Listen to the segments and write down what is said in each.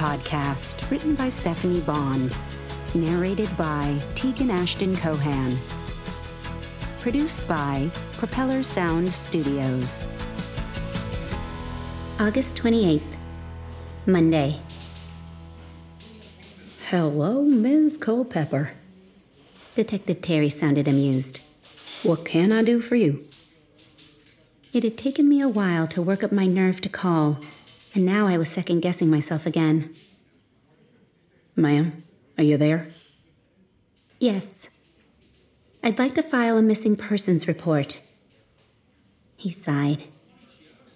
Temp Girl Daily podcast, written by Stephanie Bond, narrated by Tegan Ashton Cohan, produced by Propeller Sound Studios. August 28th, Monday. Hello, Ms. Culpepper. Detective Terry sounded amused. What can I do for you? It had taken me a while to work up my nerve to call, and now I was second guessing myself again. Ma'am, are you there? Yes. I'd like to file a missing persons report. He sighed.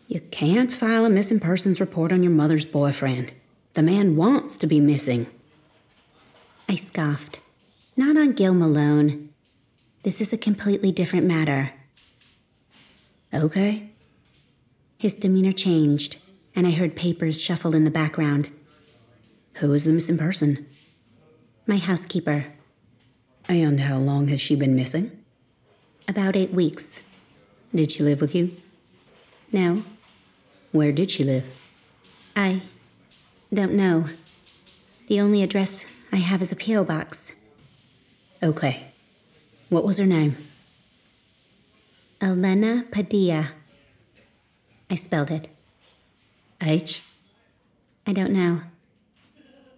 You can't file a missing persons report on your mother's boyfriend. The man wants to be missing. I scoffed. Not on Gil Malone. This is a completely different matter. Okay. His demeanor changed, and I heard papers shuffle in the background. Who is the missing person? My housekeeper. And how long has she been missing? About eight weeks. Did she live with you? No. Where did she live? I don't know. The only address I have is a P.O. box. Okay. What was her name? Elena Padilla. I spelled it. H? I don't know.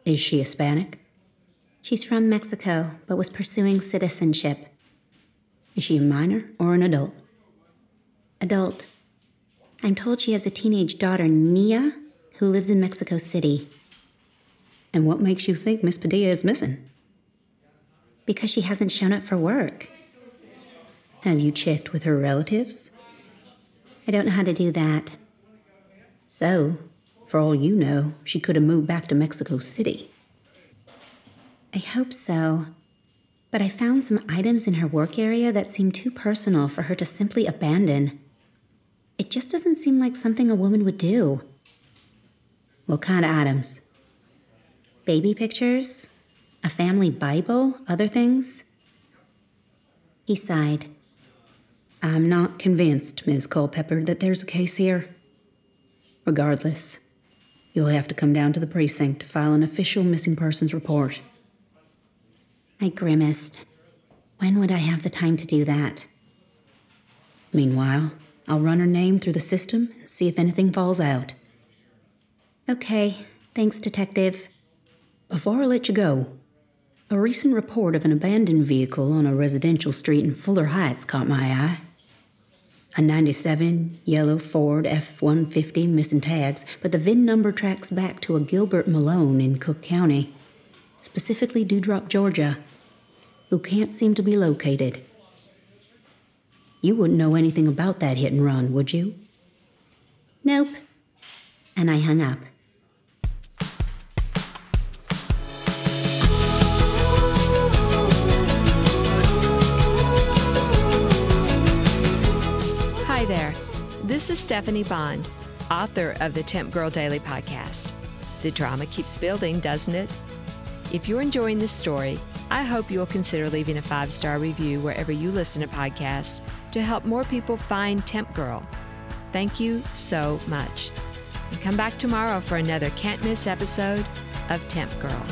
Is she Hispanic? She's from Mexico, but was pursuing citizenship. Is she a minor or an adult? Adult. I'm told she has a teenage daughter, Nia, who lives in Mexico City. And what makes you think Miss Padilla is missing? Because she hasn't shown up for work. Have you checked with her relatives? I don't know how to do that. So, for all you know, she could have moved back to Mexico City. I hope so. But I found some items in her work area that seem too personal for her to simply abandon. It just doesn't seem like something a woman would do. What kind of items? Baby pictures? A family Bible? Other things? He sighed. I'm not convinced, Ms. Culpepper, that there's a case here. Regardless, you'll have to come down to the precinct to file an official missing persons report. I grimaced. When would I have the time to do that? Meanwhile, I'll run her name through the system and see if anything falls out. Okay, thanks, Detective. Before I let you go, a recent report of an abandoned vehicle on a residential street in Fuller Heights caught my eye. A 97 yellow Ford F 150 missing tags, but the VIN number tracks back to a Gilbert Malone in Cook County, specifically Dewdrop, Georgia, who can't seem to be located. You wouldn't know anything about that hit and run, would you? Nope. And I hung up. Is Stephanie Bond, author of the Temp Girl Daily podcast. The drama keeps building, doesn't it? If you're enjoying this story, I hope you'll consider leaving a five star review wherever you listen to podcasts to help more people find Temp Girl. Thank you so much. And come back tomorrow for another can't miss episode of Temp Girl.